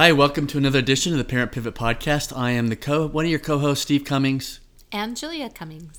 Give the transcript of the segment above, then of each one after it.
Hi, welcome to another edition of the Parent Pivot Podcast. I am the co one of your co-hosts, Steve Cummings. And Julia Cummings.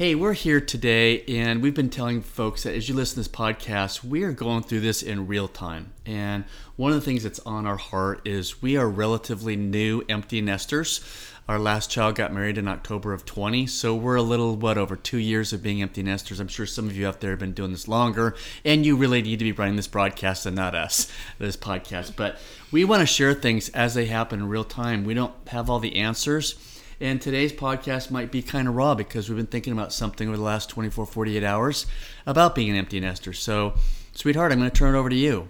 Hey, we're here today, and we've been telling folks that as you listen to this podcast, we are going through this in real time. And one of the things that's on our heart is we are relatively new empty nesters. Our last child got married in October of 20, so we're a little, what, over two years of being empty nesters. I'm sure some of you out there have been doing this longer, and you really need to be running this broadcast and not us, this podcast. But we want to share things as they happen in real time. We don't have all the answers. And today's podcast might be kind of raw because we've been thinking about something over the last 24, 48 hours about being an empty nester. So, sweetheart, I'm going to turn it over to you.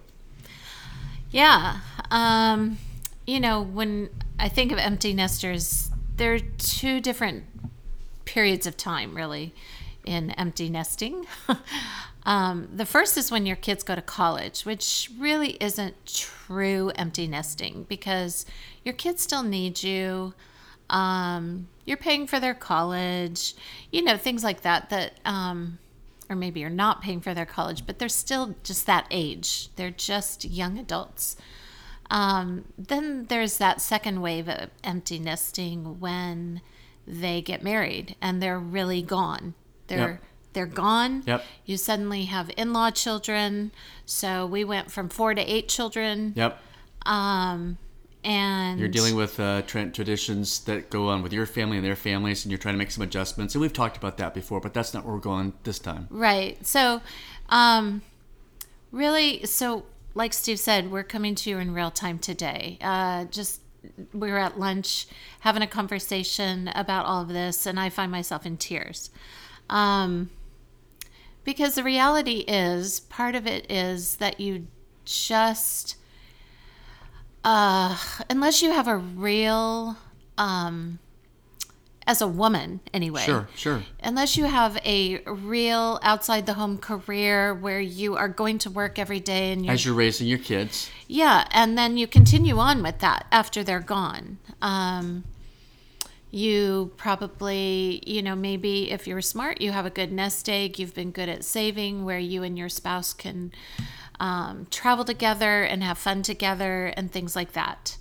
Yeah. Um, you know, when I think of empty nesters, there are two different periods of time, really, in empty nesting. um, the first is when your kids go to college, which really isn't true empty nesting because your kids still need you. Um, you're paying for their college, you know, things like that. That, um, or maybe you're not paying for their college, but they're still just that age. They're just young adults. Um, then there's that second wave of empty nesting when they get married and they're really gone. They're yep. they're gone. Yep. You suddenly have in-law children. So we went from four to eight children. Yep. Um, and you're dealing with uh, traditions that go on with your family and their families, and you're trying to make some adjustments. And we've talked about that before, but that's not where we're going this time. Right. So, um, really, so like Steve said, we're coming to you in real time today. Uh, just we were at lunch having a conversation about all of this, and I find myself in tears. Um, because the reality is, part of it is that you just, uh, unless you have a real, um, as a woman anyway. Sure, sure. Unless you have a real outside the home career where you are going to work every day and you're, as you're raising your kids. Yeah, and then you continue on with that after they're gone. Um, you probably, you know, maybe if you're smart, you have a good nest egg. You've been good at saving, where you and your spouse can um, travel together and have fun together and things like that.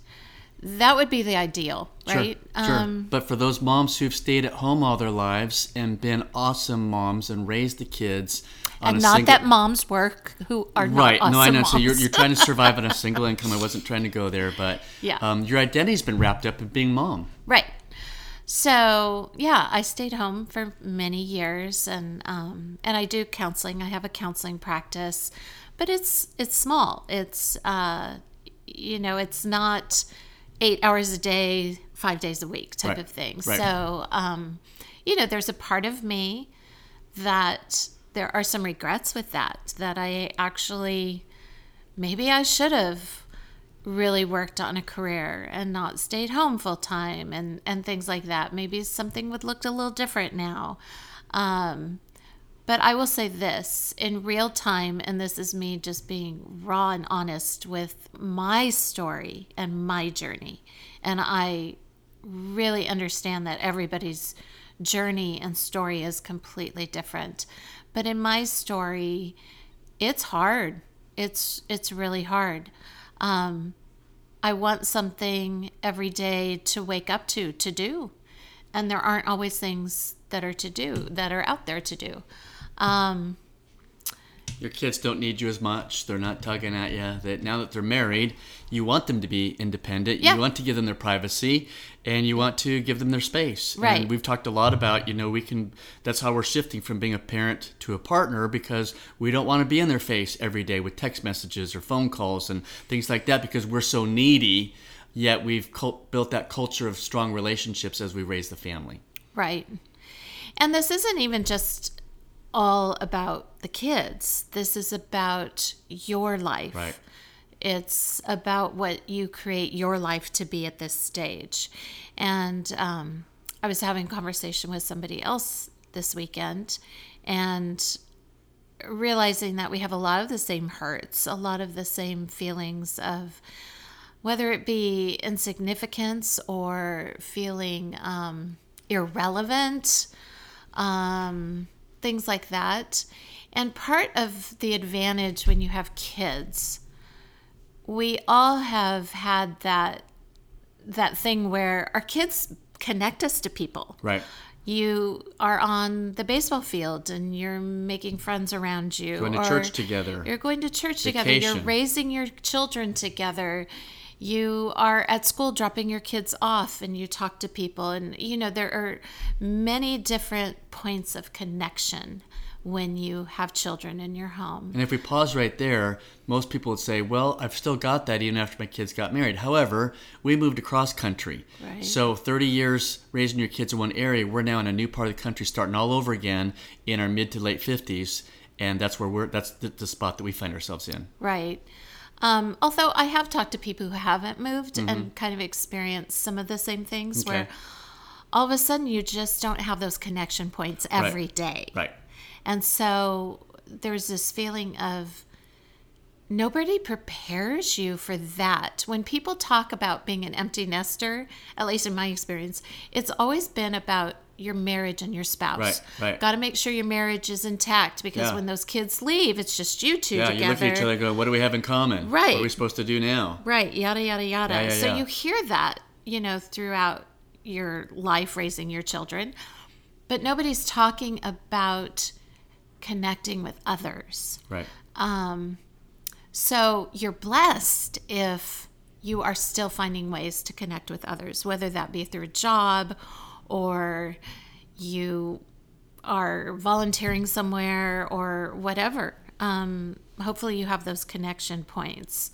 That would be the ideal, right? Sure, sure. Um, but for those moms who've stayed at home all their lives and been awesome moms and raised the kids, and not single... that moms work who are right. Awesome no, I know. Moms. So you're, you're trying to survive on a single income. I wasn't trying to go there, but yeah, um, your identity's been wrapped up in being mom. Right. So yeah, I stayed home for many years, and um, and I do counseling. I have a counseling practice, but it's it's small. It's uh, you know, it's not eight hours a day, five days a week type right. of thing. Right. So, um, you know, there's a part of me that there are some regrets with that, that I actually, maybe I should have really worked on a career and not stayed home full time and, and things like that. Maybe something would look a little different now. Um, but I will say this in real time, and this is me just being raw and honest with my story and my journey. And I really understand that everybody's journey and story is completely different. But in my story, it's hard. It's it's really hard. Um, I want something every day to wake up to to do, and there aren't always things that are to do that are out there to do. Um, your kids don't need you as much. They're not tugging at you. That now that they're married, you want them to be independent. Yeah. You want to give them their privacy, and you want to give them their space. Right. And we've talked a lot about, you know, we can. That's how we're shifting from being a parent to a partner because we don't want to be in their face every day with text messages or phone calls and things like that because we're so needy. Yet we've cult- built that culture of strong relationships as we raise the family. Right. And this isn't even just all about the kids. This is about your life. Right. It's about what you create your life to be at this stage. And um, I was having a conversation with somebody else this weekend and realizing that we have a lot of the same hurts, a lot of the same feelings of whether it be insignificance or feeling um, irrelevant. Um, things like that. And part of the advantage when you have kids we all have had that that thing where our kids connect us to people. Right. You are on the baseball field and you're making friends around you. Going to church together. You're going to church together. You're raising your children together. You are at school dropping your kids off and you talk to people. And, you know, there are many different points of connection when you have children in your home. And if we pause right there, most people would say, well, I've still got that even after my kids got married. However, we moved across country. Right. So 30 years raising your kids in one area, we're now in a new part of the country starting all over again in our mid to late 50s. And that's where we're, that's the, the spot that we find ourselves in. Right. Um, although I have talked to people who haven't moved Mm-hmm. and kind of experienced some of the same things Okay. where all of a sudden you just don't have those connection points every day. Right. And so there's this feeling of nobody prepares you for that. When people talk about being an empty nester, at least in my experience, it's always been about your marriage and your spouse. Right, right. Got to make sure your marriage is intact because Yeah. when those kids leave, it's just you two Yeah, together. you look at each other and go, what do we have in common? Right. What are we supposed to do now? Right, yada yada yada. Yeah, yeah, so yeah. you hear that, you know, throughout your life raising your children, but nobody's talking about connecting with others. Right. Um, So you're blessed if you are still finding ways to connect with others, whether that be through a job or you are volunteering somewhere or whatever. Um, hopefully, you have those connection points.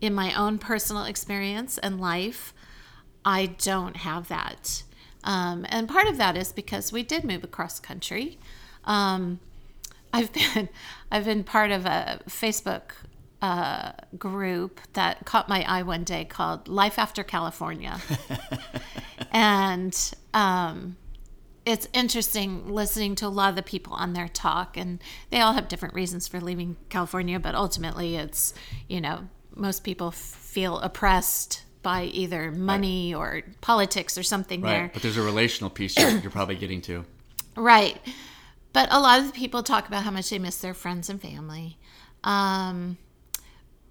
In my own personal experience and life, I don't have that. Um, and part of that is because we did move across country. Um, I've been I've been part of a Facebook uh, group that caught my eye one day called Life After California, and um, it's interesting listening to a lot of the people on their talk, and they all have different reasons for leaving California, but ultimately, it's you know most people feel oppressed by either money or politics or something Right. there. But there's a relational piece you're, you're probably getting to. Right. But a lot of the people talk about how much they miss their friends and family. Um,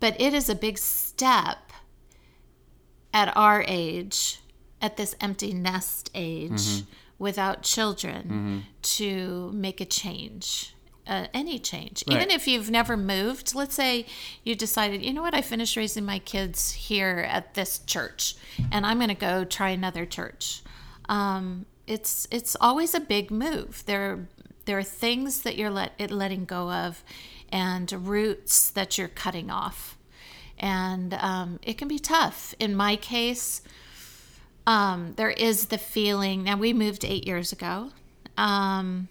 but it is a big step at our age, at this empty nest age, without children, to make a change. Uh, any change, even if you've never moved. Let's say you decided, you know what, I finished raising my kids here at this church, and I'm going to go try another church um, it's it's always a big move. There there are things that you're let it letting go of, and roots that you're cutting off, and um, it can be tough. In my case, um, there is the feeling. Now we moved eight years ago. Um,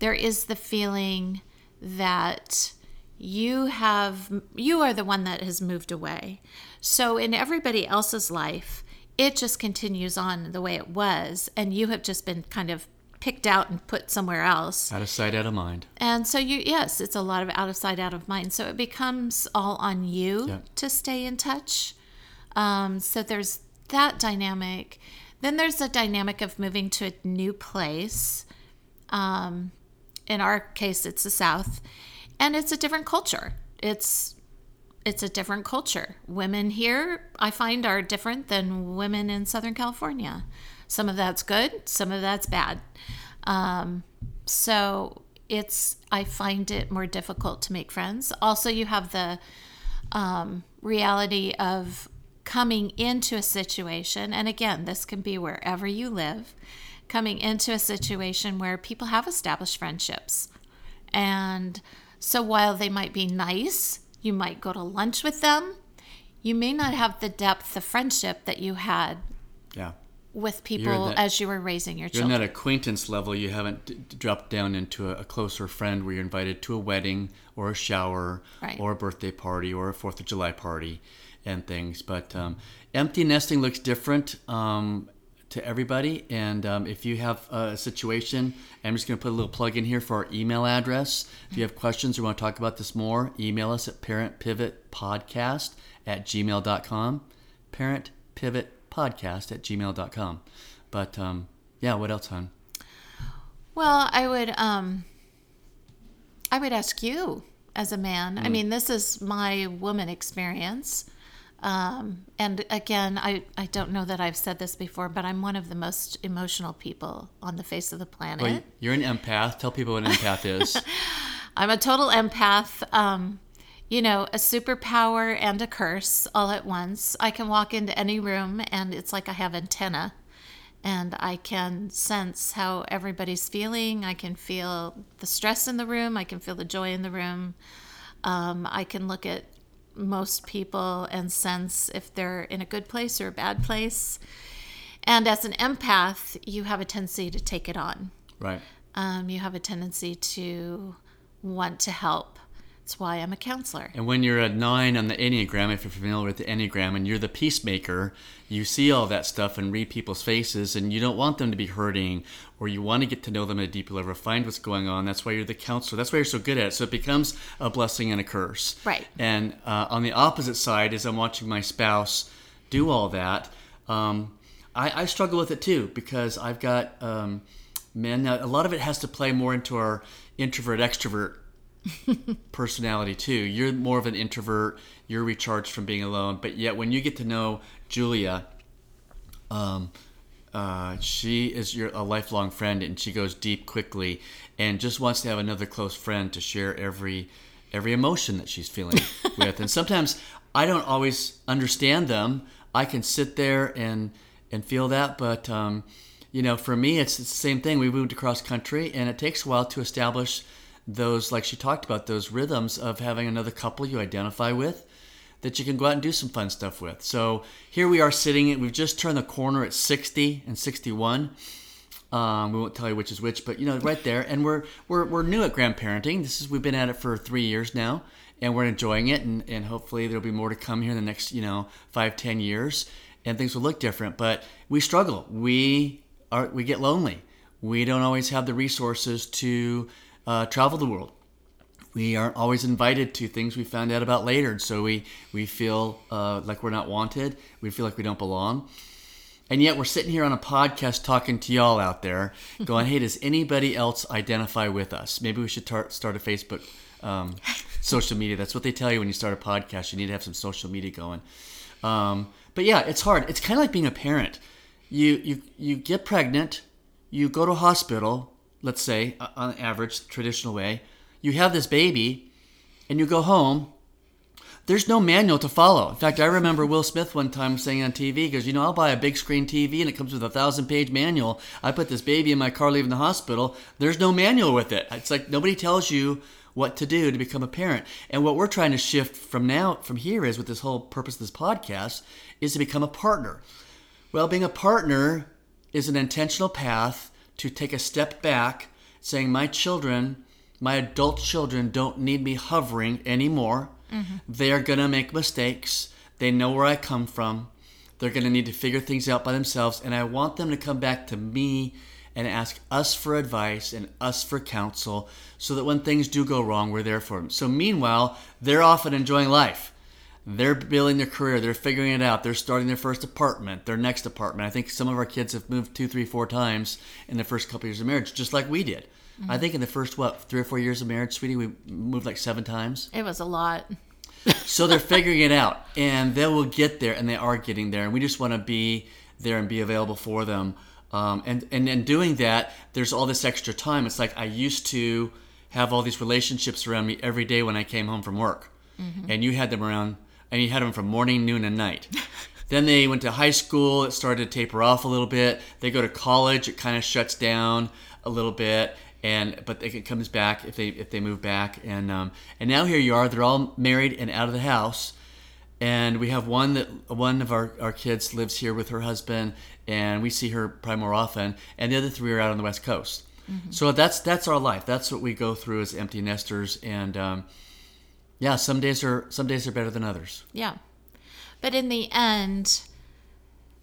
there is the feeling that you have you are the one that has moved away so in everybody else's life it just continues on the way it was and you have just been kind of picked out and put somewhere else. Out of sight, out of mind. and so you yes it's a lot of out of sight out of mind. So it becomes all on you Yeah. to stay in touch. Um, so there's that dynamic. Then there's the dynamic of moving to a new place. Um, in our case it's the south. And it's a different culture. It's it's a different culture. Women here i find are different than women in southern california some of that's good some of that's bad um, so it's i find it more difficult to make friends also you have the um, reality of coming into a situation, and again, this can be wherever you live, coming into a situation where people have established friendships. And so while they might be nice, you might go to lunch with them, you may not have the depth of friendship that you had Yeah. With people that- as you were raising your You're in that acquaintance level. You haven't d- dropped down into a, a closer friend where you're invited to a wedding or a shower Right. or a birthday party or a Fourth of July party and things. But um, empty nesting looks different um, to everybody. And um, if you have a situation, I'm just going to put a little plug in here for our email address. If you have questions or want to talk about this more, email us at parentpivotpodcast at gmail.com. Parentpivotpodcast at gmail.com. But um, yeah, what else, hon? Well, I would um I would ask you as a man. I mean, this is my woman experience. Um, and again, I, I don't know that I've said this before, but I'm one of the most emotional people on the face of the planet. Well, you're an empath. Tell people what an empath is. I'm a total empath. Um, you know, a superpower and a curse all at once. I can walk into any room and it's like I have antenna and I can sense how everybody's feeling. I can feel the stress in the room. I can feel the joy in the room. Um, I can look at most people and sense if they're in a good place or a bad place. And as an empath, you have a tendency to take it on. Right. Um, you have a tendency to want to help. That's why I'm a counselor. And when you're a nine on the Enneagram, if you're familiar with the Enneagram, and you're the peacemaker, you see all that stuff and read people's faces, and you don't want them to be hurting, or you want to get to know them at a deeper level, find what's going on. That's why you're the counselor. That's why you're so good at it. So it becomes a blessing and a curse. Right. And uh, on the opposite side, as I'm watching my spouse do all that, um, I, I, struggle with it too because I've got um, men. Now, a lot of it has to play more into our introvert extrovert personality too. You're more of an introvert. You're recharged from being alone. But yet, when you get to know Julia, um, uh, she is your a lifelong friend, and she goes deep quickly, and just wants to have another close friend to share every every emotion that she's feeling with. And sometimes I don't always understand them. I can sit there and and feel that, but um, you know, for me, it's the same thing. We moved across country, and it takes a while to establish those, like she talked about, those rhythms of having another couple you identify with that you can go out and do some fun stuff with. So here we are sitting, we've just turned the corner at 60 and 61. Um, we won't tell you which is which, but you know, right there. And we're, we're, we're new at grandparenting. This is, we've been at it for three years now and we're enjoying it. And, and hopefully there'll be more to come here in the next, you know, five, ten years and things will look different, but we struggle. We are, we get lonely. We don't always have the resources to, uh, travel the world. We aren't always invited to things we found out about later, so we we feel uh, like we're not wanted. We feel like we don't belong, and yet we're sitting here on a podcast talking to y'all out there, going, "Hey, does anybody else identify with us? Maybe we should tar- start a Facebook, um, social media. That's what they tell you when you start a podcast. You need to have some social media going." Um, but yeah, it's hard. It's kind of like being a parent. You you you get pregnant, you go to a hospital, let's say, uh, on average, traditional way, you have this baby and you go home, there's no manual to follow. In fact, I remember Will Smith one time saying on TV, he goes, You know, I'll buy a big screen TV and it comes with a thousand page manual. I put this baby in my car leaving the hospital. There's no manual with it. It's like nobody tells you what to do to become a parent. And what we're trying to shift from now, from here, is with this whole purpose of this podcast, is to become a partner. Well, being a partner is an intentional path to take a step back, saying, My children, my adult children, don't need me hovering anymore. Mm-hmm. They are going to make mistakes. They know where I come from. They're going to need to figure things out by themselves. And I want them to come back to me and ask us for advice and us for counsel so that when things do go wrong, we're there for them. So, meanwhile, they're often enjoying life they're building their career. They're figuring it out. They're starting their first apartment their next apartment. I think some of our kids have moved two three four times in the first couple of years of marriage just like we did. Mm-hmm. i think in the first what three or four years of marriage sweetie we moved like seven times. It was a lot. So they're figuring it out and they will get there and they are getting there and we just want to be there and be available for them. Um, and, and in doing that there's all this extra time. It's like i used to have all these relationships around me every day when i came home from work. Mm-hmm. and you had them around and you had them from morning, noon, and night. then they went to high school. It started to taper off a little bit. They go to college. It kind of shuts down a little bit, and but it comes back if they if they move back. And um, and now here you are. They're all married and out of the house. And we have one that one of our, our kids lives here with her husband, and we see her probably more often. And the other three are out on the west coast. Mm-hmm. So that's that's our life. That's what we go through as empty nesters, and um, yeah, some days are some days are better than others. Yeah, but in the end,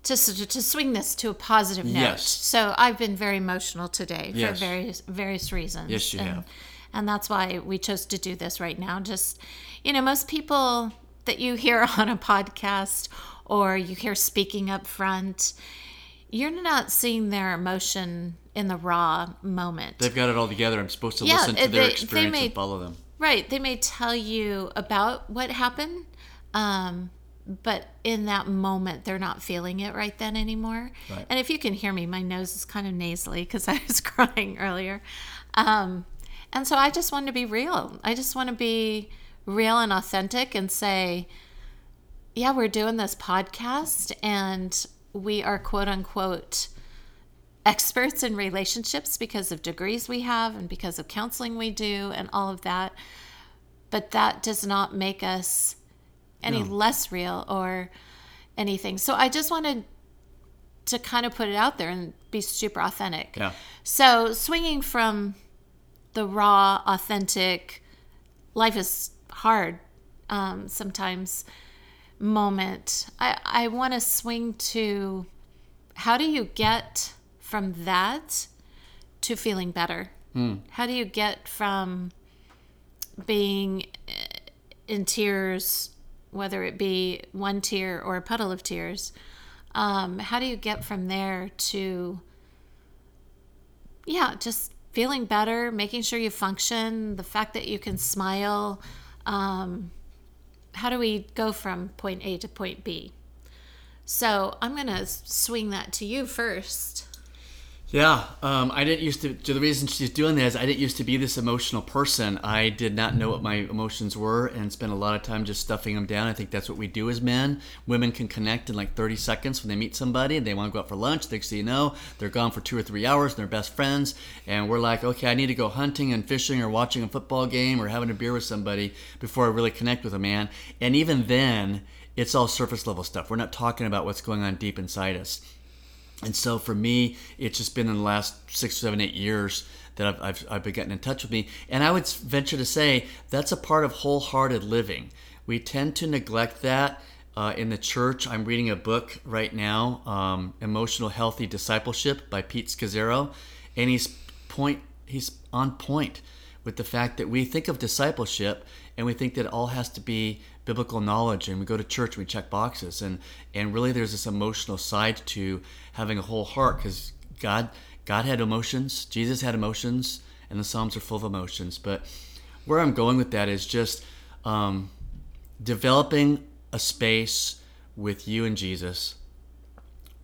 to to swing this to a positive note. Yes. So I've been very emotional today yes. for various various reasons. Yes, you and, have. And that's why we chose to do this right now. Just you know, most people that you hear on a podcast or you hear speaking up front, you're not seeing their emotion in the raw moment. They've got it all together. I'm supposed to yeah, listen to uh, their experience may, and follow them Right. They may tell you about what happened, um, but in that moment, they're not feeling it right then anymore. Right. And if you can hear me, my nose is kind of nasally because I was crying earlier. Um, and so I just want to be real. I just want to be real and authentic and say, yeah, we're doing this podcast and we are quote unquote experts in relationships because of degrees we have and because of counseling we do and all of that. But that does not make us any No. less real or anything. So I just wanted to kind of put it out there and be super authentic. Yeah. So swinging from the raw, authentic, life is hard um, sometimes moment, I, I want to swing to how do you get from that to feeling better? How do you get from being eh, in tears, whether it be one tear or a puddle of tears? Um, how do you get from there to, yeah, just feeling better, making sure you function, the fact that you can smile? Um, how do we go from point A to point B? So I'm going to swing that to you first. Yeah, um, I didn't used to. The reason she's doing that is I didn't used to be this emotional person. I did not know what my emotions were and spent a lot of time just stuffing them down. I think that's what we do as men. Women can connect in like 30 seconds when they meet somebody and they want to go out for lunch. Next thing you know, they're gone for two or three hours. And they're best friends, and we're like, okay, I need to go hunting and fishing or watching a football game or having a beer with somebody before I really connect with a man. And even then, it's all surface level stuff. We're not talking about what's going on deep inside us. And so for me, it's just been in the last six, seven, eight years that I've, I've, I've been getting in touch with me. And I would venture to say that's a part of wholehearted living. We tend to neglect that uh, in the church. I'm reading a book right now, um, Emotional Healthy Discipleship by Pete Scazzero. And he's point he's on point with the fact that we think of discipleship and we think that it all has to be biblical knowledge and we go to church and we check boxes and and really there's this emotional side to having a whole heart because god god had emotions jesus had emotions and the psalms are full of emotions but where i'm going with that is just um, developing a space with you and jesus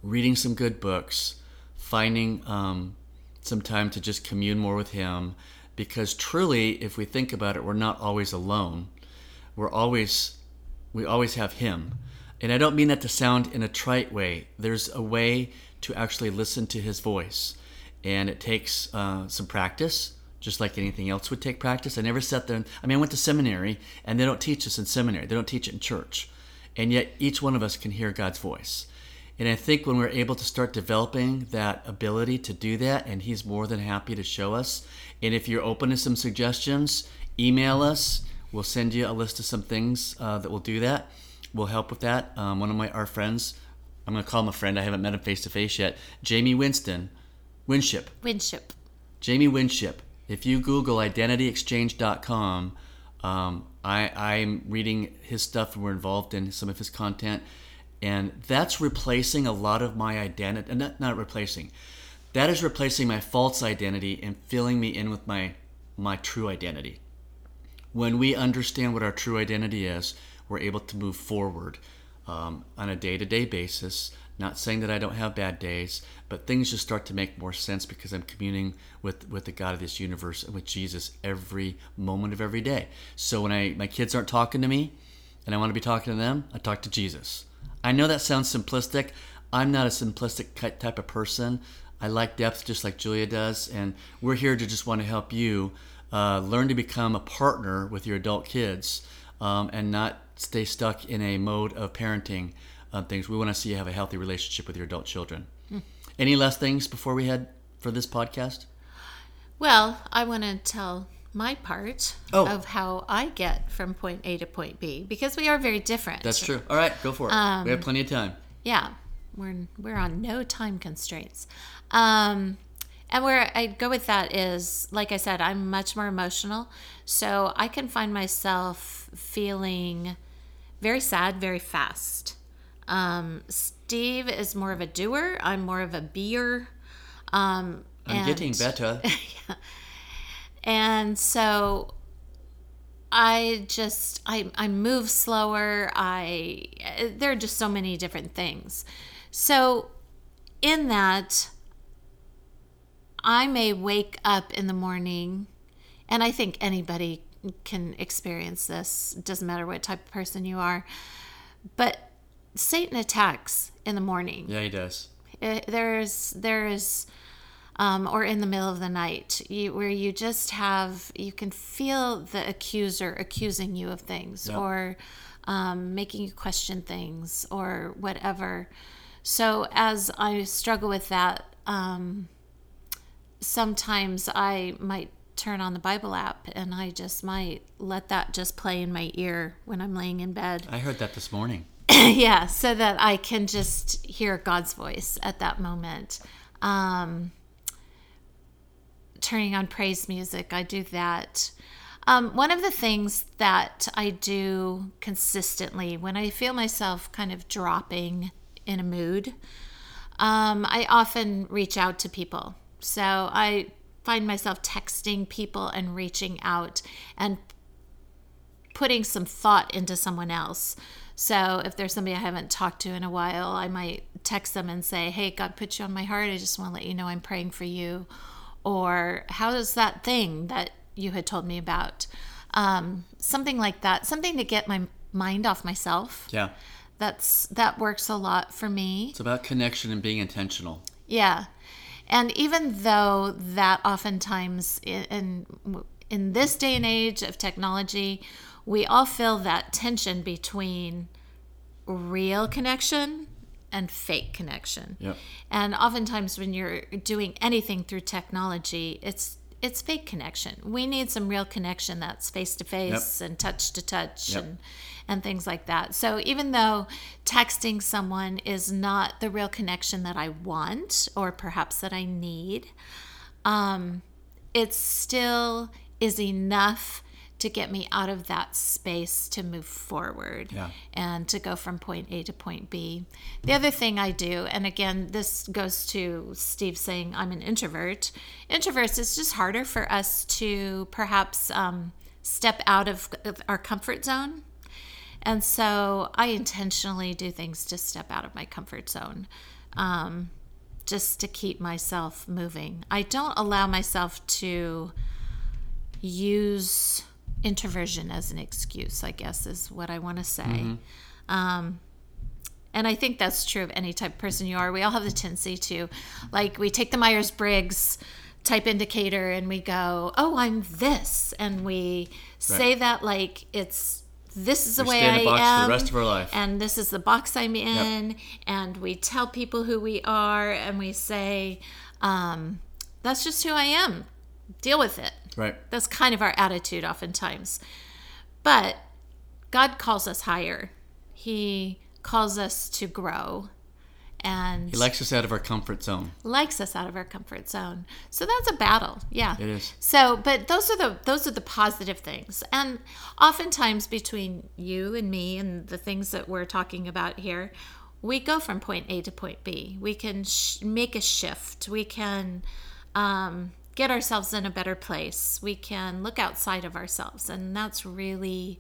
reading some good books, finding um, some time to just commune more with Him. Because truly, if we think about it, we're not always alone. We're always, we always have Him. And I don't mean that to sound in a trite way. There's a way to actually listen to His voice. And it takes uh, some practice, just like anything else would take practice. I never sat there. I mean, I went to seminary, and they don't teach us in seminary, they don't teach it in church. And yet, each one of us can hear God's voice. And I think when we're able to start developing that ability to do that, and He's more than happy to show us. And if you're open to some suggestions, email us. We'll send you a list of some things uh, that will do that. We'll help with that. Um, one of my our friends, I'm going to call him a friend. I haven't met him face to face yet. Jamie Winston, Winship. Winship. Jamie Winship. If you Google identityexchange.com, um, I, I'm reading his stuff and we're involved in some of his content. And that's replacing a lot of my identity. and Not, not replacing. That is replacing my false identity and filling me in with my, my true identity. When we understand what our true identity is, we're able to move forward um, on a day to day basis. Not saying that I don't have bad days, but things just start to make more sense because I'm communing with, with the God of this universe and with Jesus every moment of every day. So when I my kids aren't talking to me and I want to be talking to them, I talk to Jesus. I know that sounds simplistic. I'm not a simplistic type of person. I like depth just like Julia does, and we're here to just want to help you uh, learn to become a partner with your adult kids um, and not stay stuck in a mode of parenting uh, things. We want to see you have a healthy relationship with your adult children. Any last things before we head for this podcast? Well, I want to tell my part Oh. of how I get from point A to point B because we are very different. That's true. All right, go for it. we have plenty of time. Yeah, we're we're on no time constraints. Um, and where I go with that is, like I said, I'm much more emotional, so I can find myself feeling very sad very fast. Um, Steve is more of a doer. I'm more of a beer. Um, I'm and- getting better. and so I just I I move slower. I there are just so many different things. So in that I may wake up in the morning and I think anybody can experience this. It doesn't matter what type of person you are. But Satan attacks in the morning. Yeah, he does. It, there's there's um, or in the middle of the night you, where you just have you can feel the accuser accusing you of things Yep. or um, making you question things or whatever so as i struggle with that um, sometimes i might turn on the bible app and i just might let that just play in my ear when i'm laying in bed I heard that this morning. yeah, so that I can just hear God's voice at that moment. Um, turning on praise music, I do that. Um, one of the things that I do consistently when I feel myself kind of dropping in a mood, um, I often reach out to people. So I find myself texting people and reaching out and putting some thought into someone else. So if there's somebody I haven't talked to in a while, I might text them and say, Hey, God put you on my heart. I just want to let you know I'm praying for you. Or how is that thing that you had told me about? Um, something like that, something to get my mind off myself. Yeah. That's that works a lot for me. It's about connection and being intentional. Yeah. And even though that oftentimes in, in this day and age of technology, we all feel that tension between real connection and fake connection. Yep. And oftentimes when you're doing anything through technology, it's it's fake connection. We need some real connection that's face to face and touch to touch and and things like that. So even though texting someone is not the real connection that I want or perhaps that I need, um, it still is enough to get me out of that space to move forward Yeah. and to go from point A to point B. The other thing I do, and again, this goes to Steve saying I'm an introvert. Introverts, it's just harder for us to perhaps um, step out of of our comfort zone. And so I intentionally do things to step out of my comfort zone. Um, just to keep myself moving. I don't allow myself to use introversion as an excuse, I guess is what I want to say. Um, and I think that's true of any type of person you are. We all have the tendency to, like, we take the Myers Briggs type indicator and we go, oh, I'm this. And we say that like it's this is the We way stay in I a box am for the rest of our life. and this is the box I'm in, and we tell people who we are, and we say, um, "That's just who I am. Deal with it." Right. That's kind of our attitude, oftentimes. But God calls us higher. He calls us to grow, and He likes us out of our comfort zone. likes us out of our comfort zone. So that's a battle. Yeah. It is. So, but those are the those are the positive things. And oftentimes between you and me and the things that we're talking about here, we go from point A to point B. We can sh- make a shift. We can um, get ourselves in a better place. We can look outside of ourselves, and that's really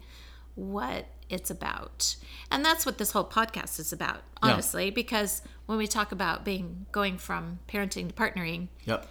what it's about. And that's what this whole podcast is about, Yeah. honestly, because when we talk about being going from parenting to partnering, Yep.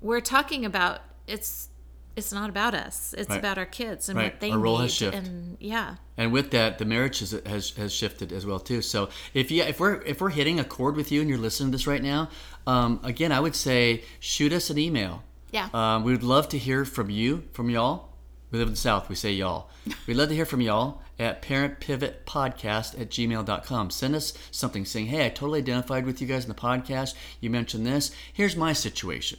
we're talking about it's it's not about us. It's Right. about our kids and Right. what they Our role need. has shifted. And yeah, And with that, the marriage has, has has shifted as well too. So if you if we're if we're hitting a chord with you and you're listening to this right now, um, again, I would say shoot us an email. Yeah. Um, we would love to hear from you, from y'all. We live in the South. We say y'all. We'd love to hear from y'all at parentpivotpodcast at gmail.com. Send us something saying, hey, I totally identified with you guys in the podcast. You mentioned this. Here's my situation.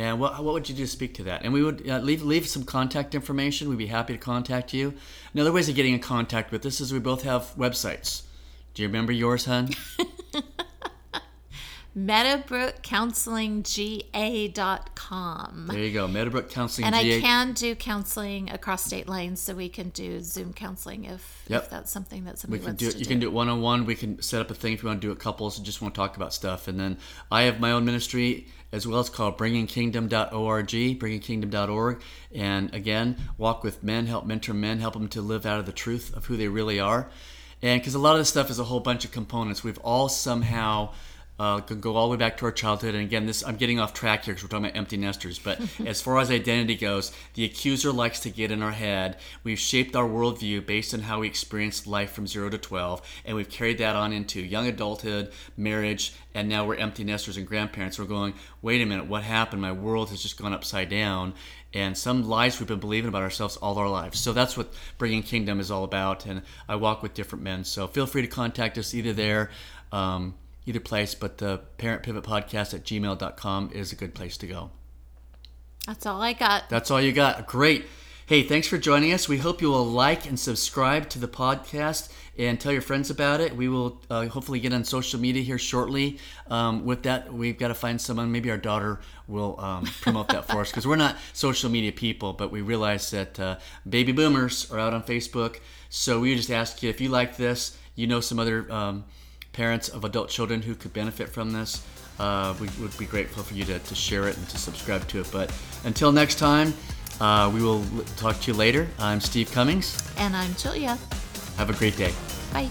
And what, what would you do to speak to that? And we would uh, leave leave some contact information. We'd be happy to contact you. Another ways of getting in contact with us is we both have websites. Do you remember yours, hun? meadowbrookcounselingga.com. There you go, Meadowbrook Counseling. And I can do counseling across state lines, so we can do Zoom counseling if, Yep. if that's something that We somebody can wants do it. to You do. can do it one on one. We can set up a thing if you want to do it couples and just want to talk about stuff. And then I have my own ministry as well. It's called bringingkingdom.org, bringingkingdom.org. And again, walk with men, help mentor men, help them to live out of the truth of who they really are. And because a lot of this stuff is a whole bunch of components, we've all somehow uh, can go all the way back to our childhood. And again, this I'm getting off track here because we're talking about empty nesters. But as far as identity goes, the accuser likes to get in our head. We've shaped our worldview based on how we experienced life from zero to twelve, and we've carried that on into young adulthood, marriage, and now we're empty nesters and grandparents. We're going, wait a minute, what happened? My world has just gone upside down. And some lies we've been believing about ourselves all our lives. So that's what Bringing Kingdom is all about. And I walk with different men. So feel free to contact us either there. Um, either place, but the Parent Pivot Podcast at gmail.com is a good place to go. That's all I got. That's all you got. Great. Hey, thanks for joining us. We hope you will like and subscribe to the podcast and tell your friends about it. We will uh, hopefully get on social media here shortly. Um, with that, we've got to find someone. Maybe our daughter will um, promote that for us because we're not social media people, but we realize that uh, baby boomers are out on Facebook. So we just ask you if you like this, you know some other um, parents of adult children who could benefit from this. Uh, we would be grateful for you to, to share it and to subscribe to it. But until next time, uh, we will talk to you later. I'm Steve Cummings. And I'm Julia. Have a great day. Bye.